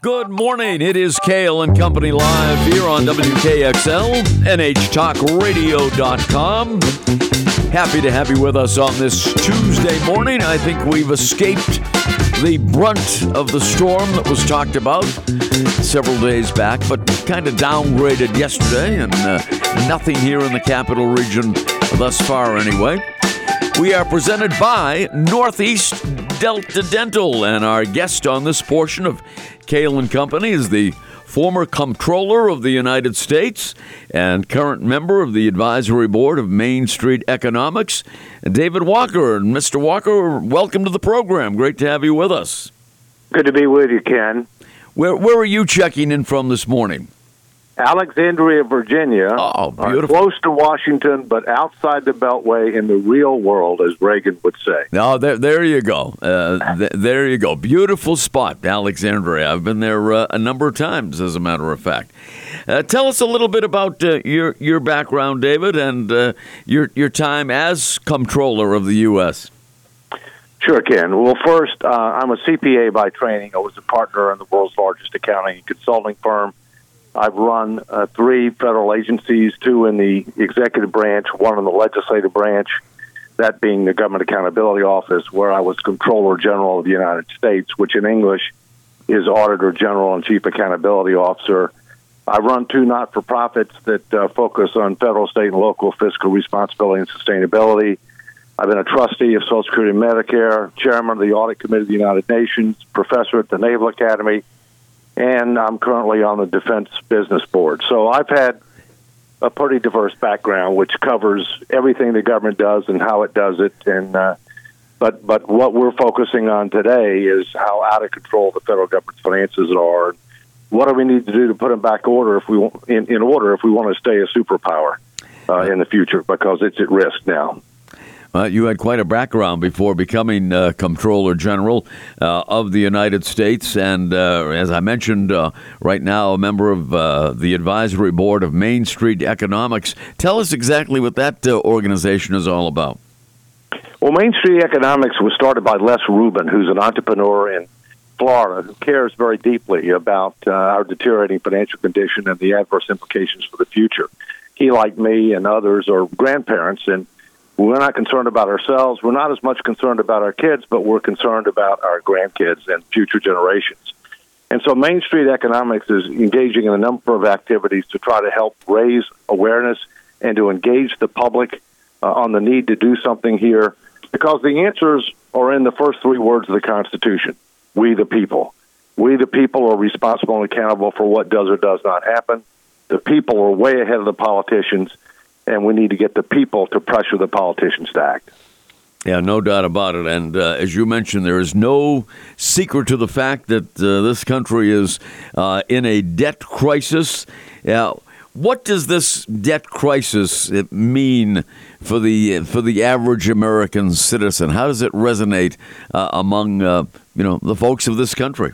Good morning. It is Cail and Company live here on WKXL, NHTalkRadio.com. Happy to have you with us on this Tuesday morning. I think we've escaped the brunt of the storm that was talked about several days back, but kind of downgraded yesterday, and uh, nothing here in the capital region thus far, anyway. We are presented by Northeast Delta Dental, and our guest on this portion of Cail and Company is the former comptroller of the United States and current member of the advisory board of Main Street Economics, David Walker. And Mr. Walker, welcome to the program. Great to have you with us. Good to be with you, Ken. Where, where are you checking in from this morning? Alexandria, Virginia. Oh, beautiful. close to Washington, but outside the Beltway in the real world, as Reagan would say. No, there, there you go. Uh, th- there you go. Beautiful spot, Alexandria. I've been there uh, a number of times, as a matter of fact. Uh, tell us a little bit about uh, your your background, David, and uh, your your time as comptroller of the U.S. Sure, Ken. Well, first, uh, I'm a CPA by training. I was a partner in the world's largest accounting and consulting firm. I've run uh, three federal agencies, two in the executive branch, one in the legislative branch, that being the Government Accountability Office, where I was Comptroller General of the United States, which in English is Auditor General and Chief Accountability Officer. I run two not for profits that uh, focus on federal, state, and local fiscal responsibility and sustainability. I've been a trustee of Social Security and Medicare, chairman of the Audit Committee of the United Nations, professor at the Naval Academy, and I'm currently on the Defense Business Board. So I've had a pretty diverse background, which covers everything the government does and how it does it. And uh, but but what we're focusing on today is how out of control the federal government's finances are. What do we need to do to put them back order if we in, in order if we want to stay a superpower uh, in the future because it's at risk now. You had quite a background before becoming uh, Comptroller General uh, of the United States, and uh, as I mentioned, uh, right now a member of uh, the advisory board of Main Street Economics. Tell us exactly what that organization is all about. Well, Main Street Economics was started by Les Rubin, who's an entrepreneur in Florida who cares very deeply about our deteriorating financial condition and the adverse implications for the future. He, like me and others, are grandparents and we're not concerned about ourselves. We're not as much concerned about our kids, but we're concerned about our grandkids and future generations. And so Main Street Economics is engaging in a number of activities to try to help raise awareness and to engage the public uh, on the need to do something here because the answers are in the first three words of the Constitution we the people. We the people are responsible and accountable for what does or does not happen. The people are way ahead of the politicians and we need to get the people to pressure the politicians to act. Yeah, no doubt about it. And uh, as you mentioned, there is no secret to the fact that uh, this country is uh, in a debt crisis. Now, what does this debt crisis mean for the for the average American citizen? How does it resonate uh, among uh, you know the folks of this country?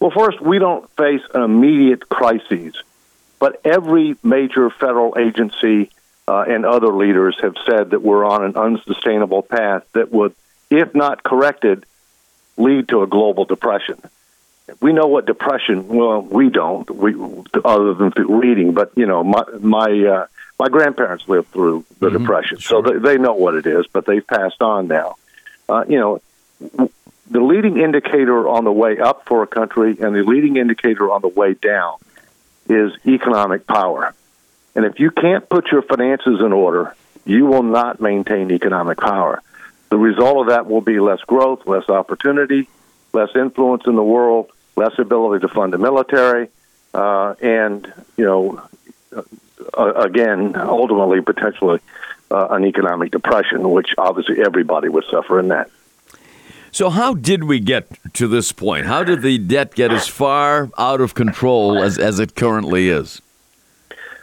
Well, first, we don't face an immediate crisis but every major federal agency uh, and other leaders have said that we're on an unsustainable path that would, if not corrected, lead to a global depression. We know what depression. Well, we don't. We other than reading, but you know, my my uh, my grandparents lived through the mm-hmm. depression, sure. so they, they know what it is. But they've passed on now. Uh, you know, the leading indicator on the way up for a country and the leading indicator on the way down is economic power. And if you can't put your finances in order, you will not maintain economic power. The result of that will be less growth, less opportunity, less influence in the world, less ability to fund the military, uh, and you know, uh, again, ultimately, potentially, uh, an economic depression, which obviously everybody would suffer in that. So, how did we get to this point? How did the debt get as far out of control as, as it currently is?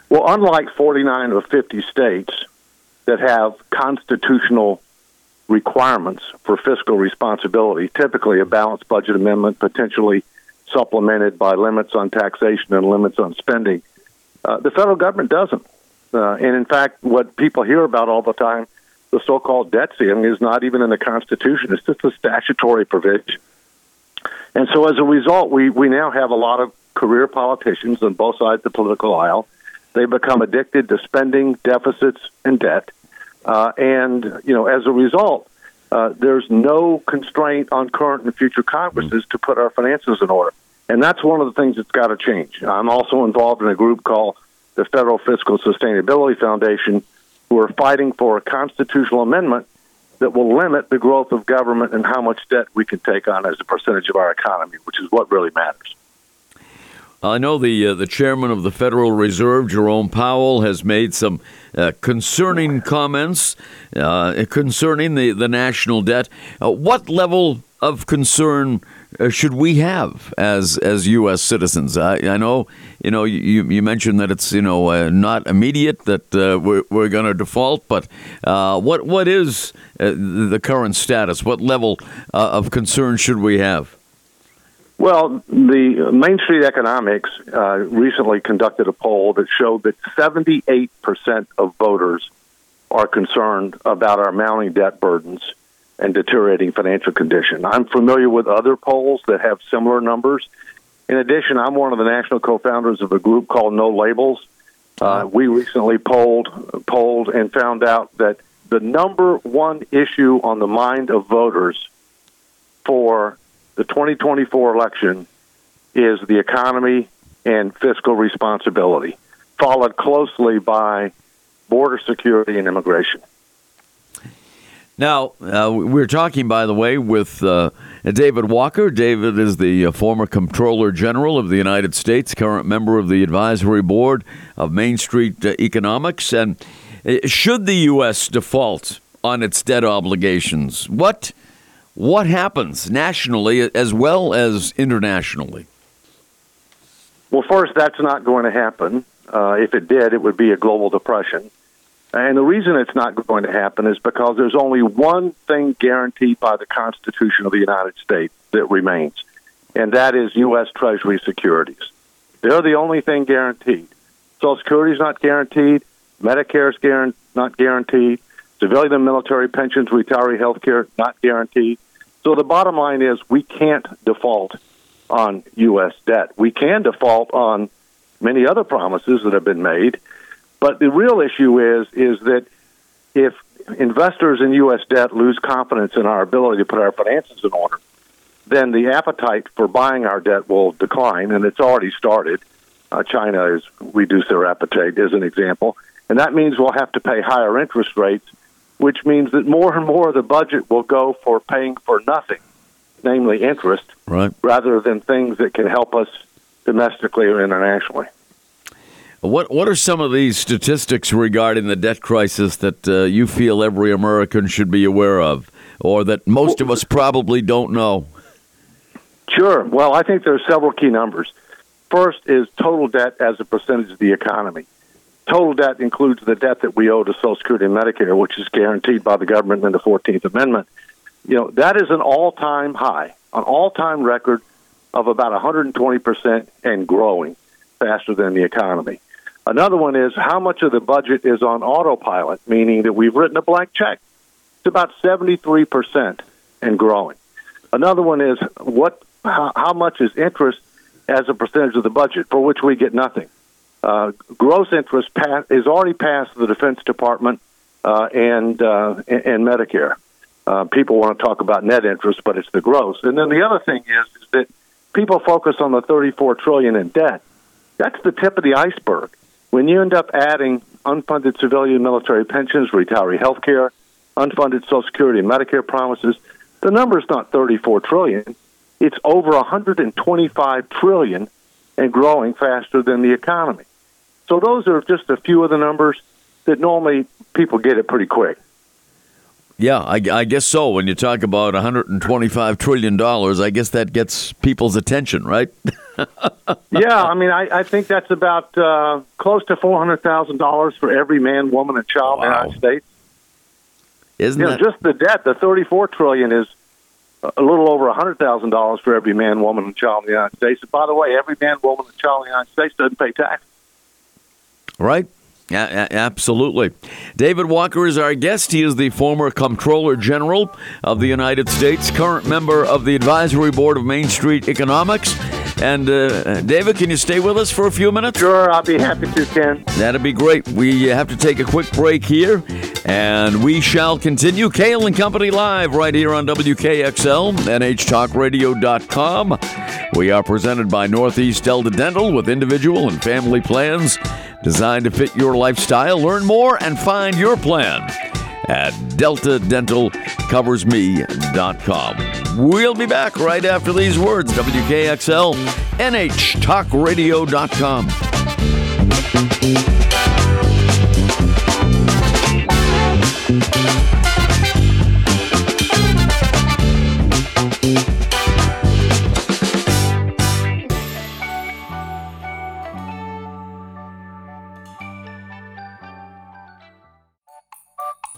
Well, unlike 49 of 50 states that have constitutional requirements for fiscal responsibility, typically a balanced budget amendment, potentially supplemented by limits on taxation and limits on spending, uh, the federal government doesn't. Uh, and in fact, what people hear about all the time the so-called debt ceiling is not even in the Constitution. It's just a statutory provision. And so as a result, we, we now have a lot of career politicians on both sides of the political aisle. They become addicted to spending, deficits, and debt. Uh, and, you know, as a result, uh, there's no constraint on current and future Congresses to put our finances in order. And that's one of the things that's got to change. I'm also involved in a group called the Federal Fiscal Sustainability Foundation, who are fighting for a constitutional amendment that will limit the growth of government and how much debt we can take on as a percentage of our economy, which is what really matters. I know the uh, the chairman of the Federal Reserve, Jerome Powell, has made some uh, concerning comments uh, concerning the, the national debt. Uh, what level of concern uh, should we have as as U.S. citizens? I, I know you know you, you mentioned that it's you know uh, not immediate that we're, we're going to default, but what what is the current status? What level of concern should we have? Well, the Main Street Economics uh, recently conducted a poll that showed that 78% of voters are concerned about our mounting debt burdens and deteriorating financial condition. I'm familiar with other polls that have similar numbers. In addition, I'm one of the national co-founders of a group called No Labels. Uh, we recently polled polled and found out that the number one issue on the mind of voters for the 2024 election is the economy and fiscal responsibility, followed closely by border security and immigration. Now, uh, we're talking, by the way, with uh, David Walker. David is the uh, former Comptroller General of the United States, current member of the Advisory Board of Main Street uh, Economics. And uh, should the U.S. default on its debt obligations, what what happens nationally as well as internationally? Well, first, that's not going to happen. Uh, if it did, it would be a global depression. And the reason it's not going to happen is because there's only one thing guaranteed by the Constitution of the United States that remains, and that is U.S. Treasury securities. They're the only thing guaranteed. Social Security is not guaranteed. Medicare is not guaranteed. Civilian and military pensions, retiree health care, not guaranteed. So the bottom line is we can't default on U.S. debt. We can default on many other promises that have been made, but the real issue is is that if investors in U.S. debt lose confidence in our ability to put our finances in order, then the appetite for buying our debt will decline, and it's already started. Uh, China has reduced their appetite, as an example, and that means we'll have to pay higher interest rates which means that more and more of the budget will go for paying for nothing, namely interest, right. rather than things that can help us domestically or internationally. What What are some of these statistics regarding the debt crisis that uh, you feel every American should be aware of, or that most of us probably don't know? Sure. Well, I think there are several key numbers. First is total debt as a percentage of the economy total debt includes the debt that we owe to Social Security and Medicare, which is guaranteed by the government in the 14th Amendment. You know, that is an all time high, an all time record of about 120% and growing faster than the economy. Another one is how much of the budget is on autopilot, meaning that we've written a blank check. It's about 73% and growing. Another one is what how, how much is interest as a percentage of the budget for which we get nothing uh, gross interest pass, is already passed the Defense Department uh, and, uh, and Medicare. Uh, people want to talk about net interest, but it's the gross. And then the other thing is, is that people focus on the 34 trillion in debt. That's the tip of the iceberg. When you end up adding unfunded civilian military pensions, retiree health care, unfunded Social Security and Medicare promises, the number is not 34 trillion. It's over 125 trillion and growing faster than the economy. So those are just a few of the numbers that normally people get it pretty quick. Yeah, I, I, guess so. When you talk about 125 trillion dollars, I guess that gets people's attention, right? yeah, I mean, I, I think that's about uh, close to 400 thousand dollars for every man, woman, and child wow. in the United States. Isn't you that... know, just the debt? The 34 trillion is a little over a hundred thousand dollars for every man, woman, and child in the United States. And by the way, every man, woman, and child in the United States doesn't pay taxes. Right. Yeah, absolutely. David Walker is our guest. He is the former Comptroller General of the United States, current member of the Advisory Board of Main Street Economics. And uh, David, can you stay with us for a few minutes? Sure, I'll be happy to, Ken. That'd be great. We have to take a quick break here, and we shall continue. Cail and Company Live right here on WKXL, NHTalkRadio.com. We are presented by Northeast Delta Dental with individual and family plans designed to fit your lifestyle. Learn more and find your plan at deltadentalcoversme.com. We'll be back right after these words. WKXL, NHTalkRadio.com.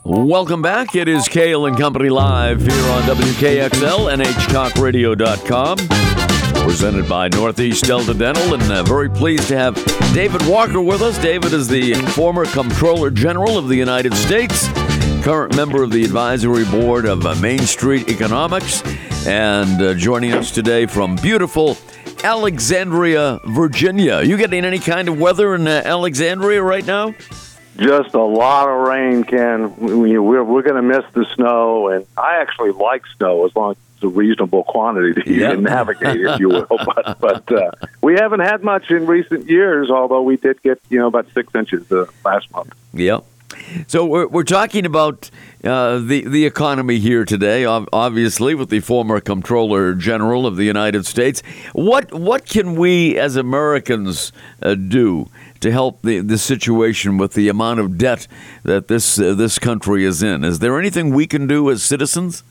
Welcome back. It is Cail and Company Live here on WKXL, NHTalkRadio.com. Presented by Northeast Delta Dental, and uh, very pleased to have David Walker with us. David is the former Comptroller General of the United States, current member of the Advisory Board of uh, Main Street Economics, and uh, joining us today from beautiful Alexandria, Virginia. You getting any kind of weather in uh, Alexandria right now? Just a lot of rain, Ken. We, we're we're going to miss the snow, and I actually like snow as long as it's a reasonable quantity to yep. navigate, if you will. but but uh, we haven't had much in recent years, although we did get you know about six inches uh, last month. Yep. So we're, we're talking about uh, the the economy here today, obviously, with the former Comptroller General of the United States. What what can we as Americans uh, do to help the, the situation with the amount of debt that this uh, this country is in. Is there anything we can do as citizens?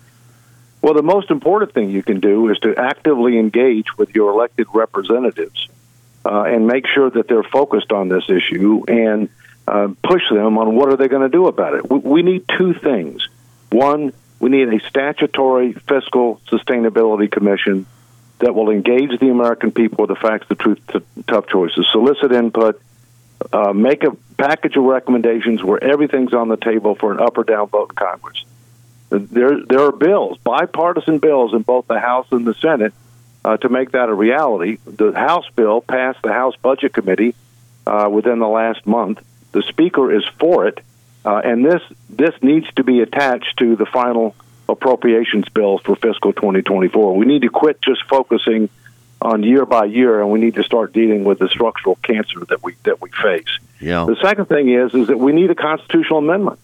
Well, the most important thing you can do is to actively engage with your elected representatives uh, and make sure that they're focused on this issue and uh, push them on what are they going to do about it. We, we need two things. One, we need a statutory fiscal sustainability commission that will engage the American people with the facts, the truth, the tough choices, solicit input, uh, make a package of recommendations where everything's on the table for an up or down vote in Congress. There, there are bills, bipartisan bills in both the House and the Senate uh, to make that a reality. The House bill passed the House Budget Committee uh, within the last month. The Speaker is for it, uh, and this this needs to be attached to the final appropriations bill for fiscal 2024. We need to quit just focusing on year by year, and we need to start dealing with the structural cancer that we that we face. Yeah. The second thing is is that we need a constitutional amendment,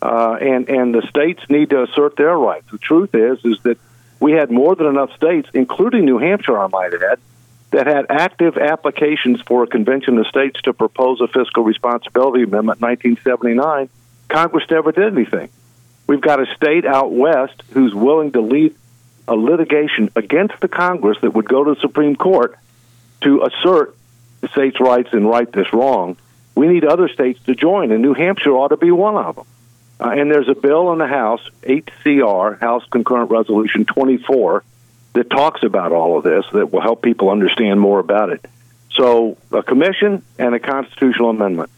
uh, and and the states need to assert their rights. The truth is is that we had more than enough states, including New Hampshire, I might add, that had active applications for a convention of states to propose a fiscal responsibility amendment in 1979. Congress never did anything. We've got a state out west who's willing to lead a litigation against the Congress that would go to the Supreme Court to assert the states' rights and right this wrong. We need other states to join, and New Hampshire ought to be one of them. Uh, and there's a bill in the House, HCR, House Concurrent Resolution 24, that talks about all of this that will help people understand more about it. So, a commission and a constitutional amendment.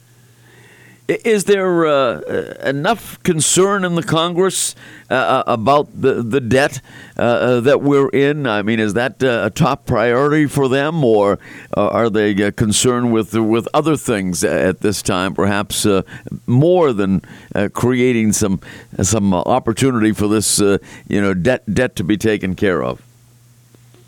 Is there uh, enough concern in the Congress uh, uh, about the the debt uh, uh that we're in? I mean, is that uh, a top priority for them, or are they concerned with with other things at this time? Perhaps more than creating some some opportunity for this, you know, debt debt to be taken care of.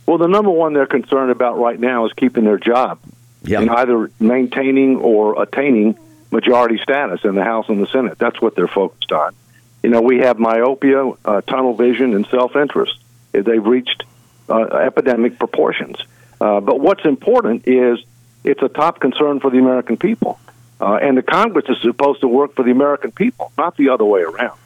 Well, the number one they're concerned about right now is keeping their job, yeah. and either maintaining or attaining majority status in the House and the Senate. That's what they're focused on. You know, we have myopia, uh, tunnel vision, and self interest. They've reached uh, epidemic proportions. Uh, but what's important is it's a top concern for the American people. Uh, and the Congress is supposed to work for the American people, not the other way around.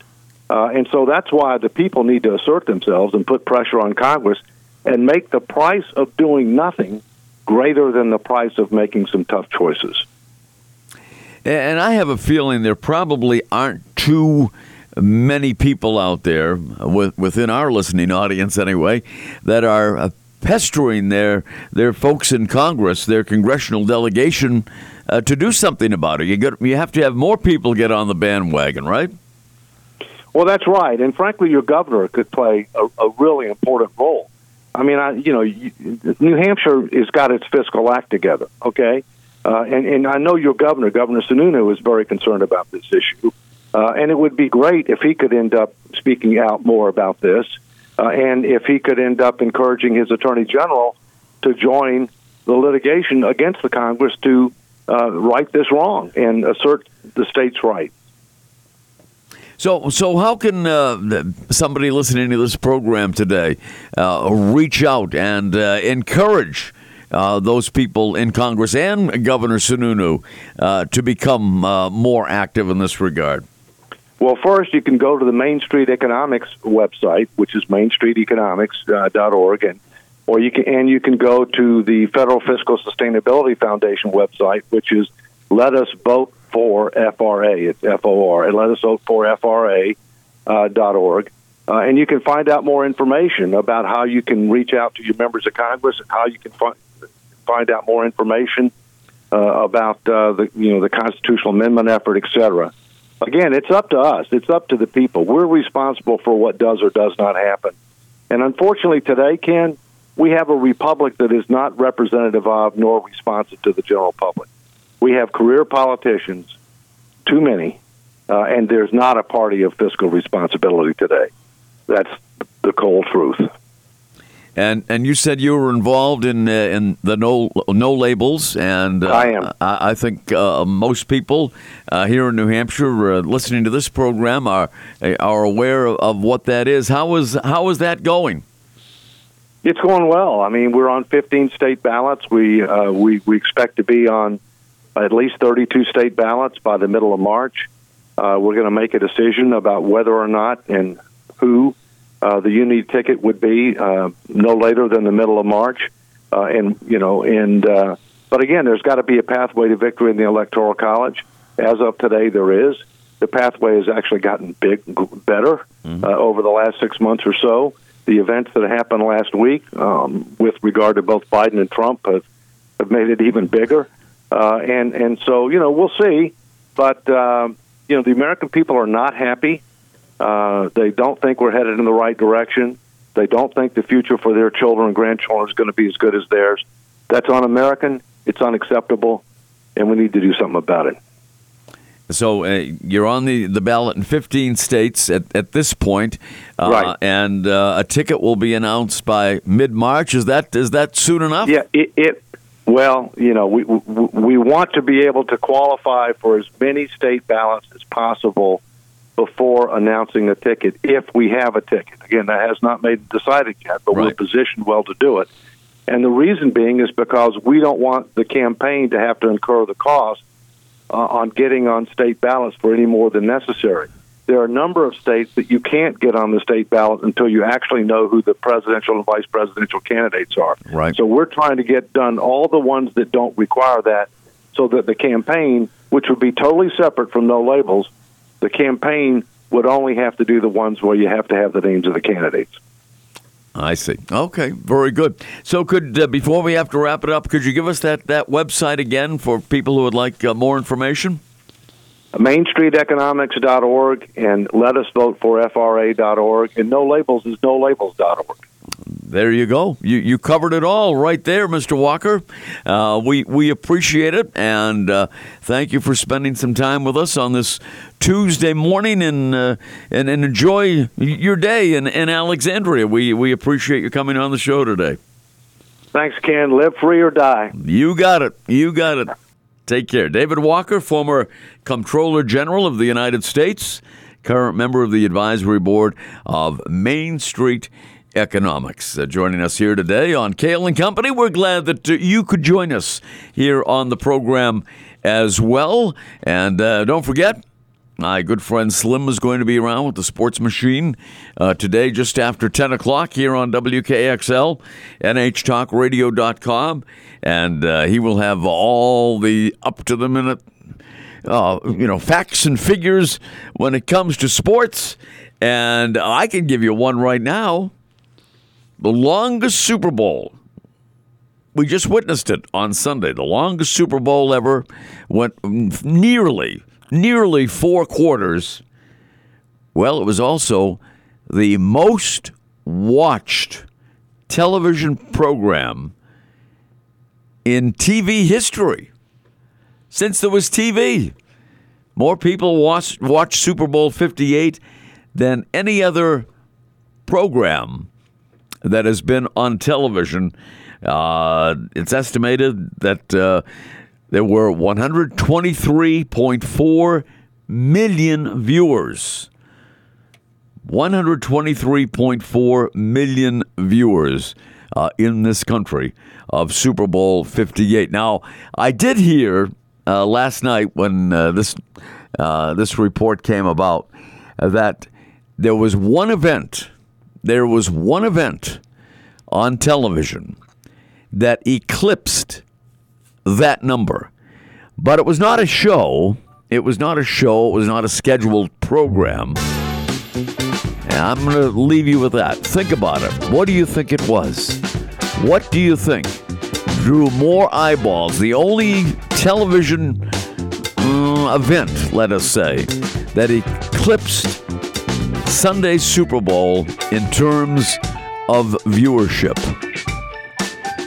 Uh, and so that's why the people need to assert themselves and put pressure on Congress and make the price of doing nothing greater than the price of making some tough choices. And I have a feeling there probably aren't too many people out there, within our listening audience anyway, that are uh, pestering their their folks in Congress, their congressional delegation, uh, to do something about it. You got you have to have more people get on the bandwagon, right? Well, that's right, and frankly, your governor could play a, a really important role. I mean, I you know, you, New Hampshire has got its fiscal act together, okay, uh, and and I know your governor, Governor Sununu, is very concerned about this issue, uh, and it would be great if he could end up speaking out more about this, uh, and if he could end up encouraging his attorney general to join the litigation against the Congress to uh, right this wrong and assert the state's right. So, so how can uh, somebody listening to this program today uh, reach out and uh, encourage uh, those people in Congress and Governor Sununu uh, to become uh, more active in this regard? Well, first, you can go to the Main Street Economics website, which is mainstreeteconomics.org, and or you can and you can go to the Federal Fiscal Sustainability Foundation website, which is Let Us Vote for FRA. It's F O R, and Let Us Vote for uh, dot org. Uh, and you can find out more information about how you can reach out to your members of Congress and how you can find find out more information uh, about uh, the you know the constitutional amendment effort, et cetera. Again, it's up to us. It's up to the people. We're responsible for what does or does not happen. And unfortunately, today, Ken, we have a republic that is not representative of nor responsive to the general public. We have career politicians, too many, uh, and there's not a party of fiscal responsibility today. That's the cold truth. And and you said you were involved in uh, in the no no labels, and uh, I am. I, I think uh, most people uh, here in New Hampshire uh, listening to this program are are aware of what that is. How is how is that going? It's going well. I mean, we're on 15 state ballots. We uh, we we expect to be on at least 32 state ballots by the middle of March. we're going to make a decision about whether or not and who uh, the Unity ticket would be uh, no later than the middle of March, uh, and you know, and uh, but again, there's got to be a pathway to victory in the Electoral College. As of today, there is. The pathway has actually gotten big, better mm-hmm. uh, over the last six months or so. The events that happened last week, um, with regard to both Biden and Trump, have, have made it even bigger. Uh, and and so you know, we'll see. But uh, you know, the American people are not happy uh, they don't think we're headed in the right direction. They don't think the future for their children and grandchildren is going to be as good as theirs. That's un American. It's unacceptable, and we need to do something about it. So uh, you're on the, the ballot in 15 states at, at this point, uh, right? And uh, a ticket will be announced by mid March. Is that is that soon enough? Yeah. It, it well, you know, we we want to be able to qualify for as many state ballots as possible before announcing a ticket if we have a ticket. Again, that has not made decided yet, but right. we're positioned well to do it. And the reason being is because we don't want the campaign to have to incur the cost uh, on getting on state ballots for any more than necessary. There are a number of states that you can't get on the state ballot until you actually know who the presidential and vice presidential candidates are. Right. So we're trying to get done all the ones that don't require that so that the campaign, which would be totally separate from no labels, the campaign would only have to do the ones where you have to have the names of the candidates. I see. Okay, very good. So, could uh, before we have to wrap it up, could you give us that, that website again for people who would like uh, more information? MainStreetEconomics.org and let us vote for FRA.org and no labels is no labels.org there you go. You you covered it all right there, Mr. Walker. Uh, we we appreciate it, and uh, thank you for spending some time with us on this Tuesday morning, and uh, and, and enjoy your day in, in Alexandria. We we appreciate you coming on the show today. Thanks, Ken. Live free or die. You got it. You got it. Take care. David Walker, former Comptroller General of the United States, current member of the advisory board of Main Street economics. Uh, joining us here today on Cail and Company, we're glad that uh, you could join us here on the program as well. And uh, don't forget, my good friend Slim is going to be around with the Sports Machine uh, today, just after 10 o'clock here on WKXL, NHTalkRadio.com. And uh, he will have all the up to the minute, uh, you know, facts and figures when it comes to sports. And I can give you one right now the longest Super Bowl we just witnessed it on Sunday. The longest Super Bowl ever went nearly, nearly four quarters. Well, it was also the most watched television program in TV history since there was TV. More people watch, watch Super Bowl 58 than any other program that has been on television. Uh, it's estimated that uh, there were 123.4 million viewers. 123.4 million viewers uh, in this country of Super Bowl 58. Now, I did hear uh, last night when uh, this uh, this report came about that there was one event, there was one event on television that eclipsed that number, but it was not a show. It was not a show. It was not a scheduled program. And I'm going to leave you with that. Think about it. What do you think it was? What do you think drew more eyeballs? The only television uh, event, let us say, that eclipsed Sunday's Super Bowl in terms of viewership.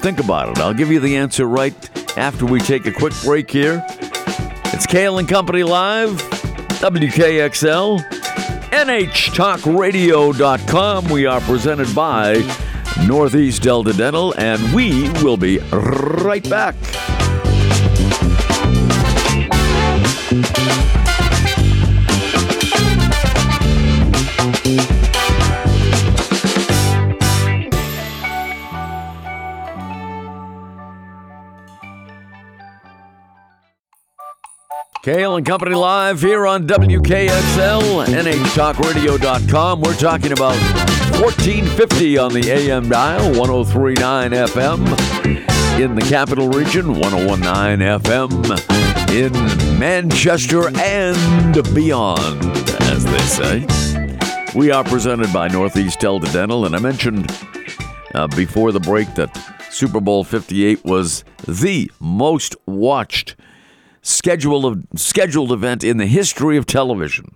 Think about it. I'll give you the answer right after we take a quick break here. It's Cail and Company Live, WKXL, NHTalkRadio.com. We are presented by Northeast Delta Dental, and we will be right back. Cail and Company Live here on WKXL, NHTalkRadio.com. We're talking about 1450 on the AM dial, 1039 FM in the capital region, 1019 FM in Manchester and beyond, as they say. We are presented by Northeast Delta Dental, and I mentioned uh, before the break that Super Bowl 58 was the most watched scheduled scheduled event in the history of television.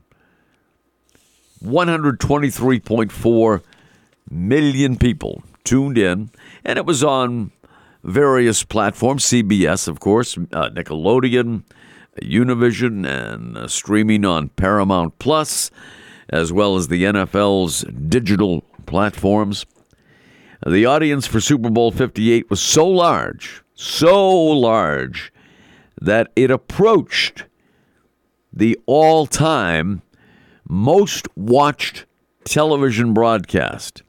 123.4 million people tuned in, and it was on various platforms CBS, of course, uh, Nickelodeon, Univision, and uh, streaming on Paramount Plus, as well as the NFL's digital platforms. The audience for Super Bowl 58 was so large, so large, that it approached the all time most watched television broadcast.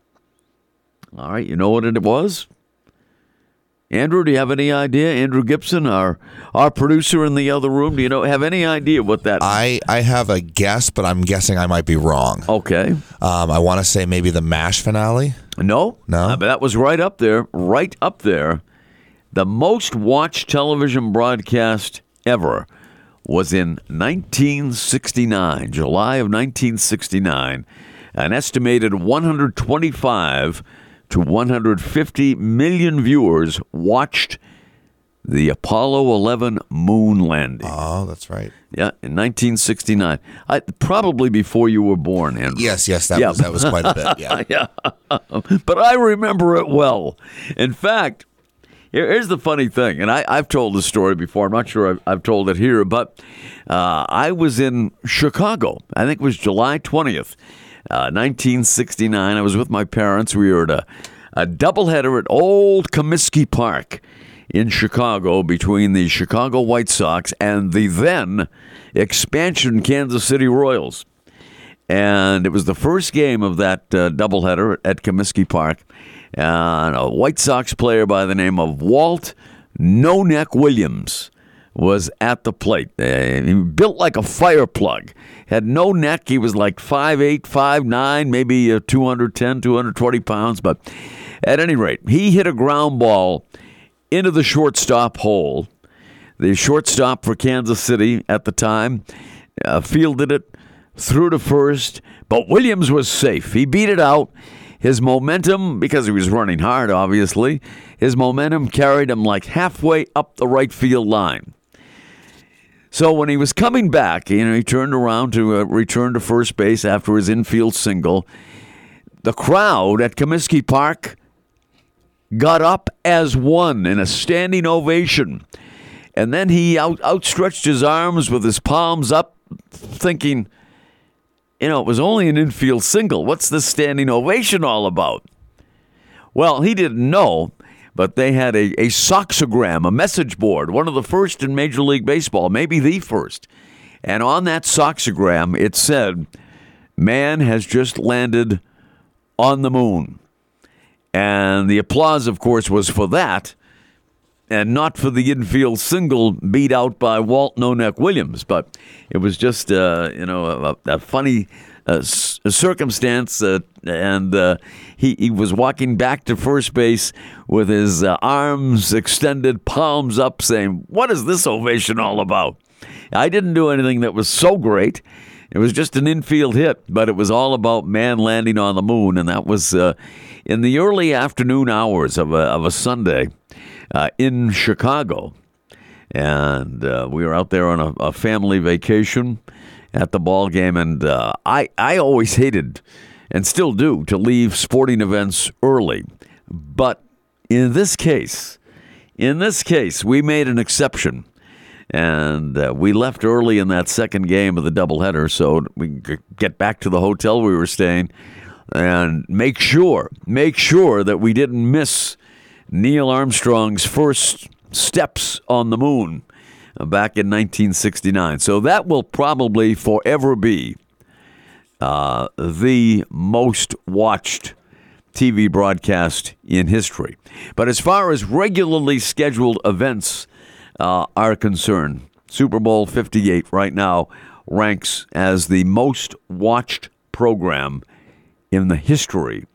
All right, you know what it was? Andrew, do you have any idea? Andrew Gibson, our our producer in the other room, do you know have any idea what that? I I have a guess, but I'm guessing I might be wrong. Okay. Um, I want to say maybe the Mash finale. No, No? Uh, but that was right up there, right up there. The most watched television broadcast ever was in 1969, July of 1969. An estimated 125 to 150 million viewers watched the Apollo 11 moon landing. Oh, that's right. Yeah, in 1969. I, probably before you were born, Andrew. Yes, yes, that Yeah. was that was quite a bit. Yeah. yeah. but I remember it well. In fact, here's the funny thing, and I, I've told this story before. I'm not sure I've, I've told it here, but uh, I was in Chicago. I think it was July 20th, uh, 1969. I was with my parents. We were at a, a doubleheader at Old Comiskey Park in Chicago between the Chicago White Sox and the then expansion Kansas City Royals and it was the first game of that uh, doubleheader at Comiskey Park. And a White Sox player by the name of Walt No Neck Williams was at the plate. Uh, he built like a fire plug. Had no neck. He was like 5'8", 5'9", maybe uh, 210, 220 pounds. But at any rate, he hit a ground ball into the shortstop hole. The shortstop for Kansas City at the time uh, fielded it through to first, but Williams was safe. He beat it out. His momentum, because he was running hard, obviously, his momentum carried him like halfway up the right field line. So when he was coming back, you know, he turned around to uh, return to first base after his infield single. The crowd at Comiskey Park got up as one in a standing ovation. And then he out, outstretched his arms with his palms up, thinking, you know, it was only an infield single. What's this standing ovation all about? Well, he didn't know, but they had a, a soxogram, a message board, one of the first in Major League Baseball, maybe the first. And on that soxogram, it said, Man has just landed on the moon. And the applause, of course, was for that and not for the infield single beat out by Walt No Neck Williams. But it was just, uh, you know, a, a funny uh, circumstance. Uh, and uh, he, he was walking back to first base with his uh, arms extended, palms up, saying, What is this ovation all about? I didn't do anything that was so great. It was just an infield hit, but it was all about man landing on the moon, and that was uh, in the early afternoon hours of a, of a Sunday uh, in Chicago. And uh, we were out there on a, a, family vacation at the ball game, and uh, I I always hated and still do to leave sporting events early, but in this case, in this case, we made an exception. And uh, we left early in that second game of the doubleheader so we could get back to the hotel we were staying and make sure, make sure that we didn't miss Neil Armstrong's first steps on the moon uh, back in 1969. So that will probably forever be uh, the most watched TV broadcast in history. But as far as regularly scheduled events uh, are concerned, Super Bowl 58 right now ranks as the most watched program in the history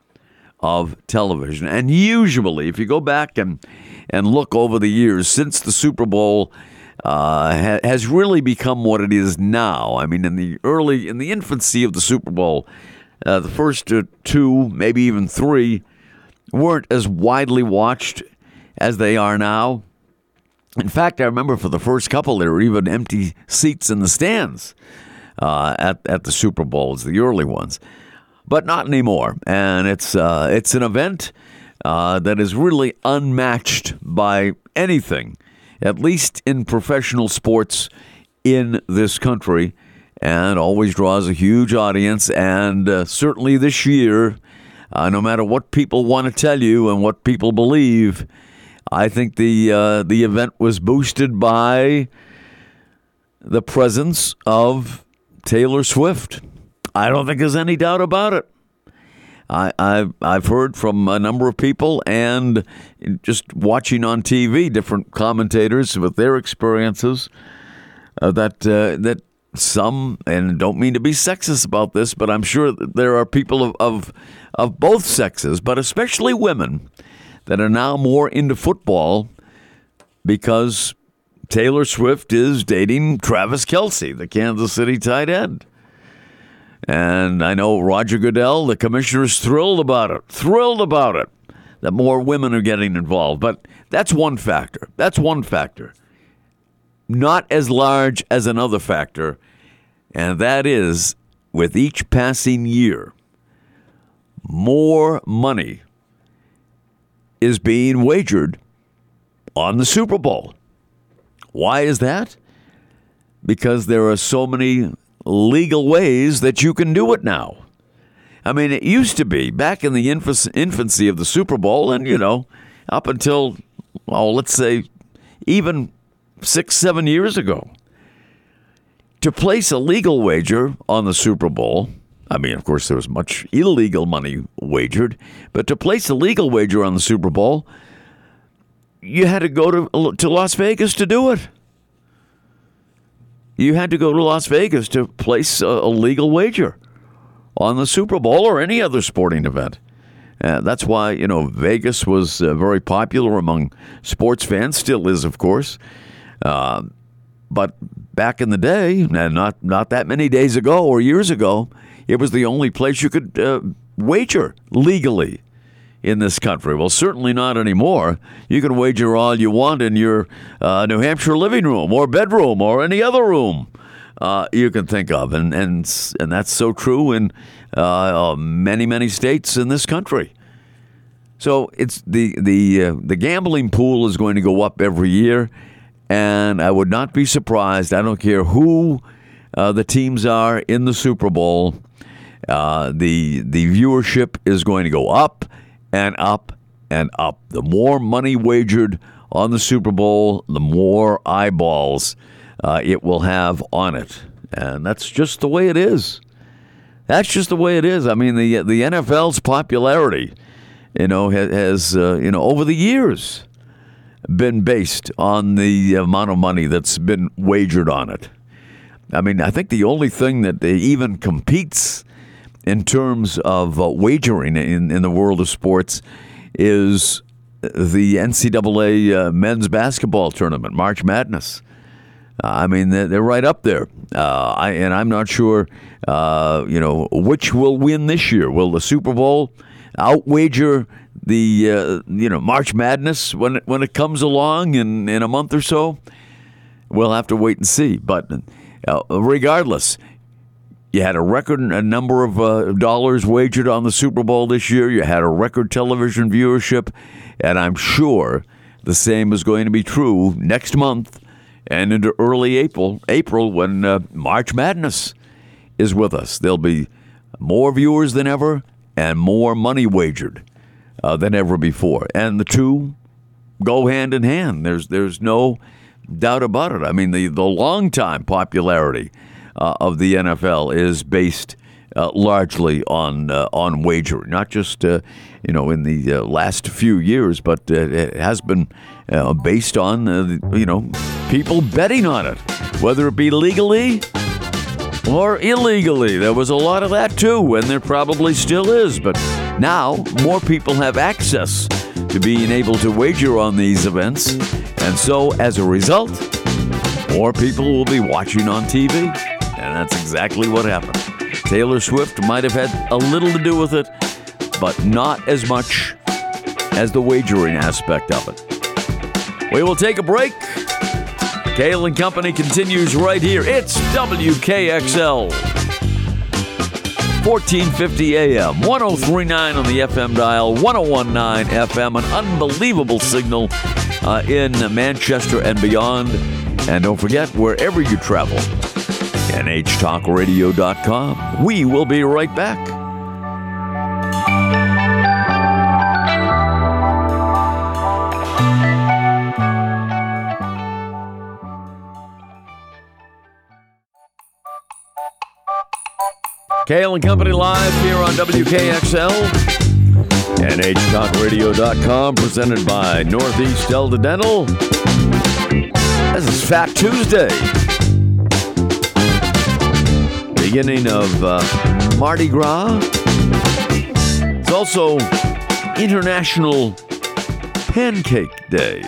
of television. And usually, if you go back and, and look over the years since the Super Bowl uh, ha- has really become what it is now. I mean, in the early, in the infancy of the Super Bowl, uh, the first two, maybe even three, weren't as widely watched as they are now. In fact, I remember for the first couple, there were even empty seats in the stands uh, at at the Super Bowls, the early ones but not anymore. And it's uh, it's an event uh, that is really unmatched by anything, at least in professional sports in this country, and always draws a huge audience. And uh, certainly this year, uh, no matter what people want to tell you and what people believe, I think the uh, the event was boosted by the presence of Taylor Swift. I don't think there's any doubt about it. I, I've, I've heard from a number of people and just watching on TV different commentators with their experiences uh, that uh, that some and don't mean to be sexist about this, but I'm sure there are people of, of of both sexes, but especially women that are now more into football because Taylor Swift is dating Travis Kelce, the Kansas City tight end. And I know Roger Goodell, the commissioner, is thrilled about it, thrilled about it that more women are getting involved. But that's one factor. That's one factor. Not as large as another factor, and that is with each passing year, more money is being wagered on the Super Bowl. Why is that? Because there are so many legal ways that you can do it now. I mean, it used to be back in the infancy of the Super Bowl, and, you know, up until, oh, let's say, even six, seven years ago. To place a legal wager on the Super Bowl, I mean, of course, there was much illegal money wagered, but to place a legal wager on the Super Bowl, you had to go to, to Las Vegas to do it you had to go to Las Vegas to place a, a legal wager on the Super Bowl or any other sporting event. Uh, that's why you know Vegas was uh, very popular among sports fans. Still is, of course. Uh, but back in the day, not not that many days ago or years ago, it was the only place you could uh, wager legally in this country. Well, certainly not anymore. You can wager all you want in your uh, New Hampshire living room or bedroom or any other room uh, you can think of, and and and that's so true in uh, many many states in this country. So it's the the uh, the gambling pool is going to go up every year, and I would not be surprised. I don't care who uh, the teams are in the Super Bowl. Uh, the the viewership is going to go up and up and up. The more money wagered on the Super Bowl, the more eyeballs uh, it will have on it, and that's just the way it is. That's just the way it is. I mean, the the NFL's popularity, you know, has, uh, you know over the years been based on the amount of money that's been wagered on it. I mean, I think the only thing that even competes in terms of uh, wagering in, in the world of sports is the NCAA uh, men's basketball tournament, March Madness. Uh, I mean, they're, they're, right up there. Uh, I, and I'm not sure, uh, you know, which will win this year. Will the Super Bowl outwager the, uh, you know, March Madness when it, when it comes along in, in a month or so? We'll have to wait and see. But regardless, you had a record a number of uh, dollars wagered on the Super Bowl this year. You had a record television viewership, and I'm sure the same is going to be true next month and into early April, April when uh, March Madness is with us. There'll be more viewers than ever and more money wagered uh, than ever before, and the two go hand in hand. There's there's no doubt about it. I mean, the the long time popularity uh, of the NFL is based. Uh, largely on uh, on wagering, not just uh, you know in the uh, last few years, but uh, it has been uh, based on you know people betting on it, whether it be legally or illegally. There was a lot of that too, and there probably still is. But now more people have access to being able to wager on these events, and so as a result, more people will be watching on TV, and that's exactly what happened. Taylor Swift might have had a little to do with it, but not as much as the wagering aspect of it. We will take a break. Cail and Company continues right here. It's WKXL. 1450 AM, 1039 on the FM dial, 1019 FM, an unbelievable signal uh, in Manchester and beyond. And don't forget, wherever you travel, NHTalkRadio.com. We will be right back. Cail and Company live here on WKXL. NHTalkRadio.com presented by Northeast Delta Dental. This is Fat Tuesday. Beginning of uh, Mardi Gras. It's also International Pancake Day,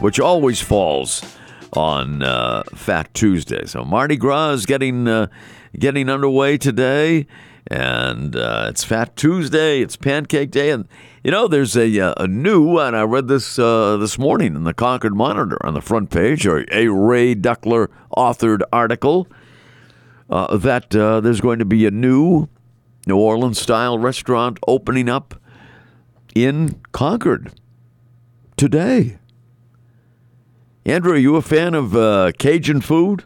which always falls on uh, Fat Tuesday. So Mardi Gras is getting uh, getting underway today, and uh, it's Fat Tuesday. It's Pancake Day, and you know there's a, uh, a new, and I read this uh, this morning in the Concord Monitor on the front page, or a Ray Duckler authored article uh, that uh, there's going to be a new New Orleans style restaurant opening up in Concord today. Andrew, are you a fan of uh, Cajun food?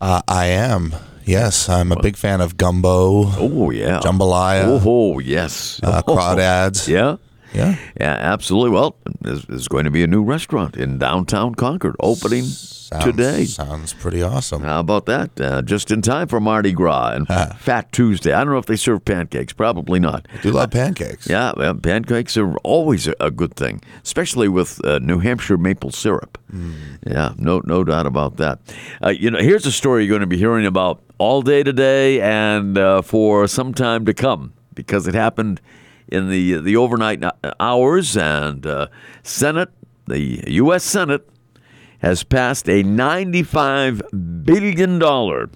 Uh, I am. Yes, I'm a big fan of gumbo. Oh yeah, jambalaya. Oh yes, uh, crawdads. Yeah, yeah, yeah, absolutely. Well, there's, there's, going to be a new restaurant in downtown Concord opening sounds, today. Sounds pretty awesome. How about that? Uh, just in time for Mardi Gras and Fat Tuesday. I don't know if they serve pancakes. Probably not. I do love pancakes. Yeah, well, pancakes are always a, a, good thing, especially with uh, New Hampshire maple syrup. Mm. Yeah, no, no doubt about that. Uh, you know, here's a story you're going to be hearing about all day today and uh, for some time to come because it happened in the the overnight hours and uh, Senate, the U.S. Senate has passed a $95 billion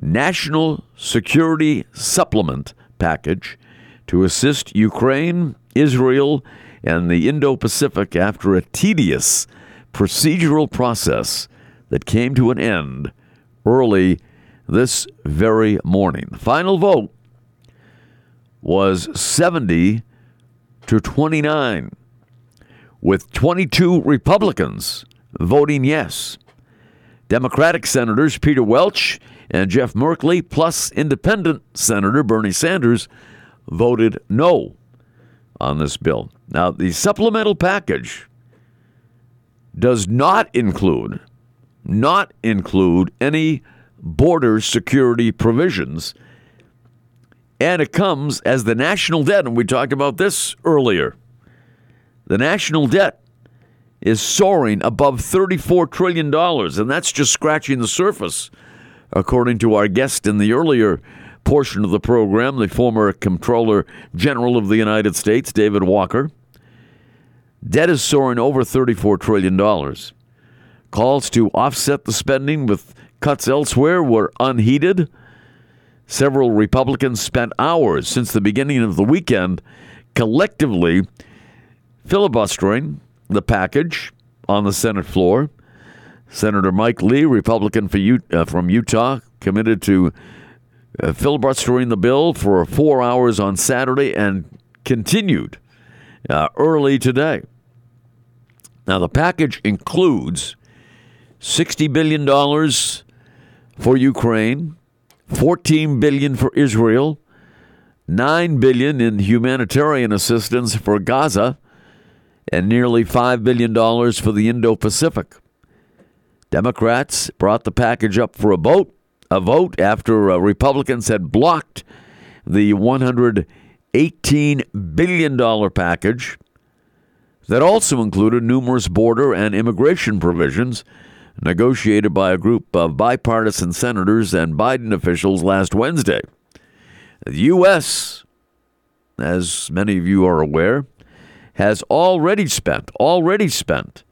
national security supplement package to assist Ukraine, Israel, and the Indo Pacific after a tedious procedural process that came to an end early this very morning. The final vote was 70 to 29, with 22 Republicans voting yes. Democratic Senators Peter Welch and Jeff Merkley, plus Independent Senator Bernie Sanders, voted no on this bill. Now, the supplemental package does not include not include any border security provisions and it comes as the national debt and we talked about this earlier. The national debt is soaring above $34 trillion, and that's just scratching the surface, according to our guest in the earlier portion of the program, the former Comptroller General of the United States, David Walker. Debt is soaring over $34 trillion. Calls to offset the spending with cuts elsewhere were unheeded. Several Republicans spent hours since the beginning of the weekend collectively filibustering the package on the Senate floor. Senator Mike Lee, Republican uh, from Utah, committed to uh, filibustering the bill for four hours on Saturday and continued uh, early today. Now, the package includes $60 billion for Ukraine, 14 billion for Israel, 9 billion in humanitarian assistance for Gaza, and nearly $5 billion for the Indo Pacific. Democrats brought the package up for a vote, a vote after uh, Republicans had blocked the $118 billion package that also included numerous border and immigration provisions negotiated by a group of bipartisan senators and Biden officials last Wednesday. The U.S., as many of you are aware, has already spent, already spent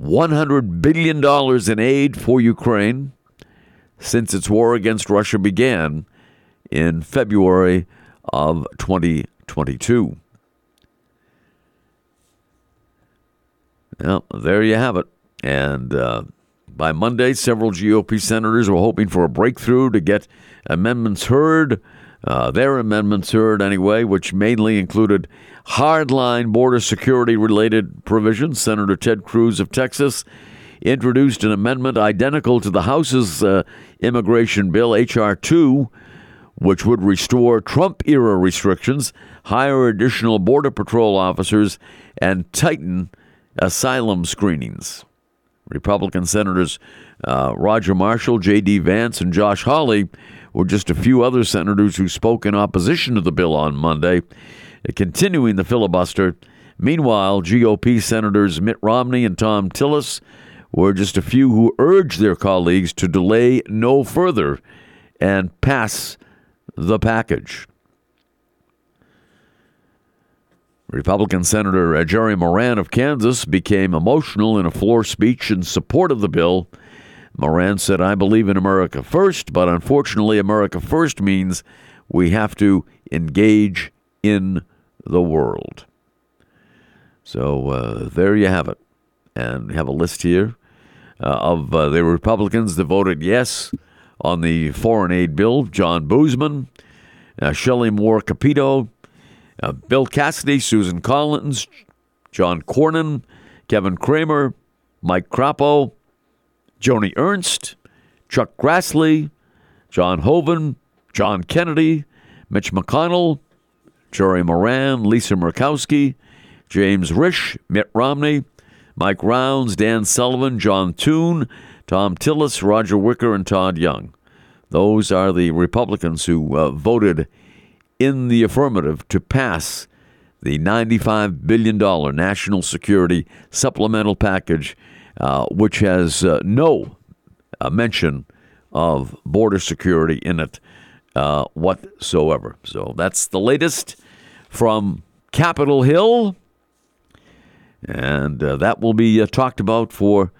$100 billion in aid for Ukraine since its war against Russia began in February of 2022. Well, there you have it. And uh, by Monday, several GOP senators were hoping for a breakthrough to get amendments heard uh, their amendments heard anyway, which mainly included hardline border security related provisions. Senator Ted Cruz of Texas introduced an amendment identical to the House's uh, immigration bill, H.R. 2, which would restore Trump era restrictions, hire additional Border Patrol officers, and tighten asylum screenings. Republican Senators uh, Roger Marshall, J.D. Vance, and Josh Hawley were just a few other senators who spoke in opposition to the bill on Monday, continuing the filibuster. Meanwhile, GOP Senators Mitt Romney and Thom Tillis were just a few who urged their colleagues to delay no further and pass the package. Republican Senator Jerry Moran of Kansas became emotional in a floor speech in support of the bill Moran said, I believe in America first, but unfortunately, America first means we have to engage in the world. So uh, there you have it. And we have a list here uh, of uh, the Republicans that voted yes on the foreign aid bill John Boozman, uh, Shelley Moore Capito, uh, Bill Cassidy, Susan Collins, John Cornyn, Kevin Cramer, Mike Crapo, Joni Ernst, Chuck Grassley, John Hoeven, John Kennedy, Mitch McConnell, Jerry Moran, Lisa Murkowski, James Risch, Mitt Romney, Mike Rounds, Dan Sullivan, John Thune, Thom Tillis, Roger Wicker, and Todd Young. Those are the Republicans who uh, voted in the affirmative to pass the $95 billion national security supplemental package uh, which has uh, no uh, mention of border security in it uh, whatsoever. So that's the latest from Capitol Hill. And uh, that will be talked about for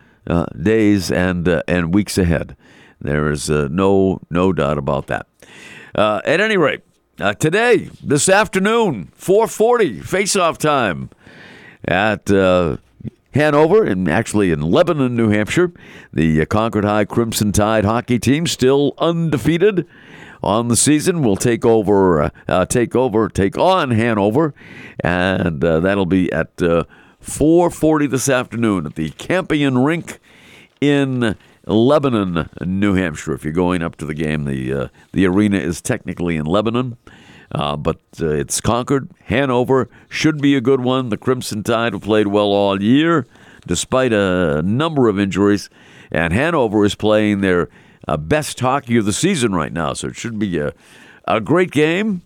days and, and weeks ahead. There is no, no doubt about that. at any rate, uh, today, this afternoon, 4:40 face-off time at uh, Hanover and actually in Lebanon, New Hampshire. The uh, Concord High Crimson Tide hockey team still undefeated on the season will take over, uh, uh, take over, take on Hanover, and uh, that'll be at uh, 4:40 this afternoon at the Campion Rink in Lebanon, New Hampshire. If you're going up to the game, the uh, the arena is technically in Lebanon. Uh, but uh, it's Concord. Hanover should be a good one. The Crimson Tide have played well all year, despite a number of injuries. And Hanover is playing their uh, best hockey of the season right now. So it should be a, a great game.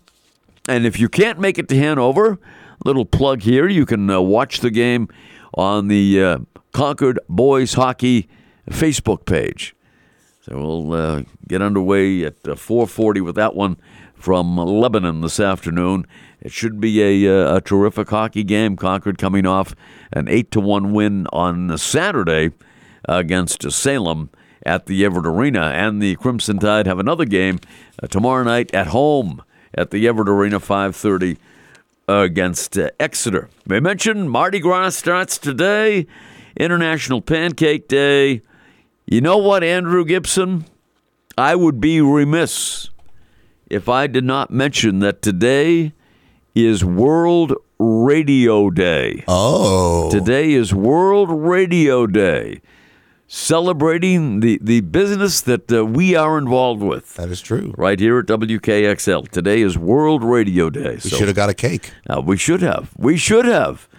And if you can't make it to Hanover, little plug here, you can uh, watch the game on the uh, Concord Boys Hockey Facebook page. So we'll uh, get underway at uh, 4:40 with that one from Lebanon this afternoon. It should be a, uh, a terrific hockey game. Concord coming off an eight to one win on Saturday against Salem at the Everett Arena, and the Crimson Tide have another game uh, tomorrow night at home at the Everett Arena, 5:30 against uh, Exeter. May mention Mardi Gras starts today, International Pancake Day. You know what, Andrew Gibson? I would be remiss if I did not mention that today is World Radio Day. Oh. Today is World Radio Day, celebrating the, the business that uh, we are involved with That is true. right here at WKXL. Today is World Radio Day. We should have got a cake. Uh, we should have. We should have.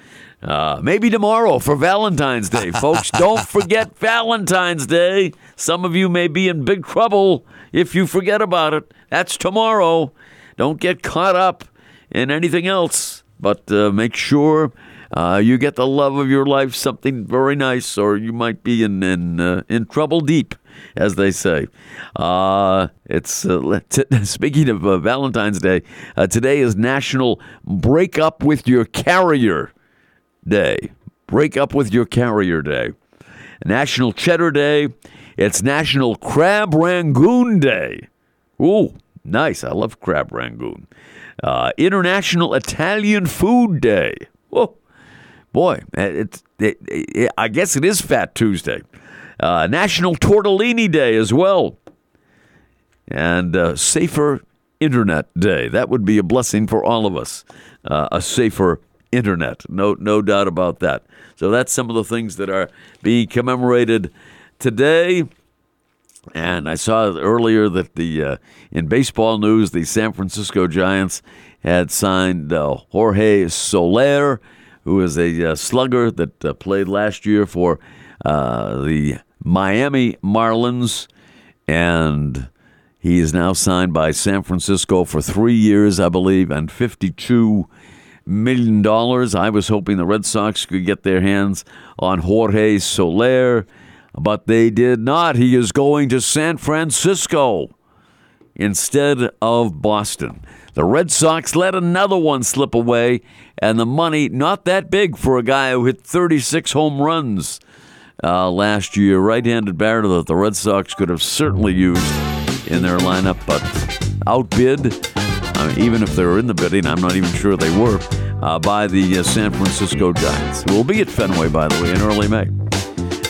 Uh, maybe tomorrow for Valentine's Day, folks. Don't forget Valentine's Day. Some of you may be in big trouble if you forget about it. That's tomorrow. Don't get caught up in anything else, but uh, make sure uh, you get the love of your life, something very nice, or you might be in in uh, in trouble deep, as they say. Uh, it's uh, t- speaking of uh, Valentine's Day. Uh, today is National Break Up with Your Carrier Day. Break up with your carrier day. National Cheddar Day. It's National Crab Rangoon Day. Ooh, nice. I love crab rangoon. Uh, International Italian Food Day. Whoa, boy, it's. It, it, I guess it is Fat Tuesday. Uh, National Tortellini Day as well, and uh, Safer Internet Day. That would be a blessing for all of us. Uh, a safer internet, no, no doubt about that. So that's some of the things that are being commemorated today. And I saw earlier that the uh, in baseball news, the San Francisco Giants had signed uh, Jorge Soler, who is a uh, slugger that uh, played last year for uh, the Miami Marlins, and he is now signed by San Francisco for three years, I believe, and fifty-two million dollars. I was hoping the Red Sox could get their hands on Jorge Soler but they did not. He is going to San Francisco instead of Boston. The Red Sox let another one slip away, and the money not that big for a guy who hit 36 home runs uh, last year. Right-handed batter that the Red Sox could have certainly used in their lineup, but outbid. I mean, even if they were in the bidding, I'm not even sure they were uh, by the uh, San Francisco Giants, We'll be at Fenway, by the way, in early May.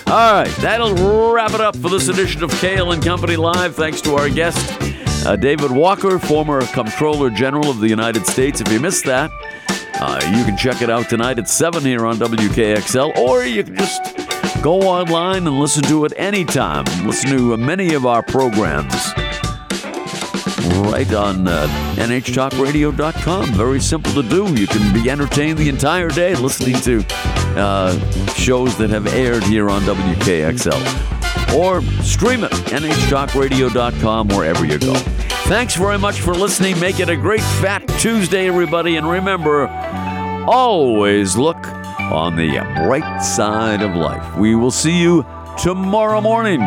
All right, that'll wrap it up for this edition of Cail and Company Live. Thanks to our guest, uh, David Walker, former Comptroller General of the United States. If you missed that, uh, you can check it out tonight at 7 here on WKXL, or you can just go online and listen to it anytime. Listen to many of our programs right on uh, NHTalkRadio.com. Very simple to do. You can be entertained the entire day listening to uh, shows that have aired here on WKXL. Or stream it, NHTalkRadio.com, wherever you go. Thanks very much for listening. Make it a great Fat Tuesday, everybody. And remember, always look on the bright side of life. We will see you tomorrow morning.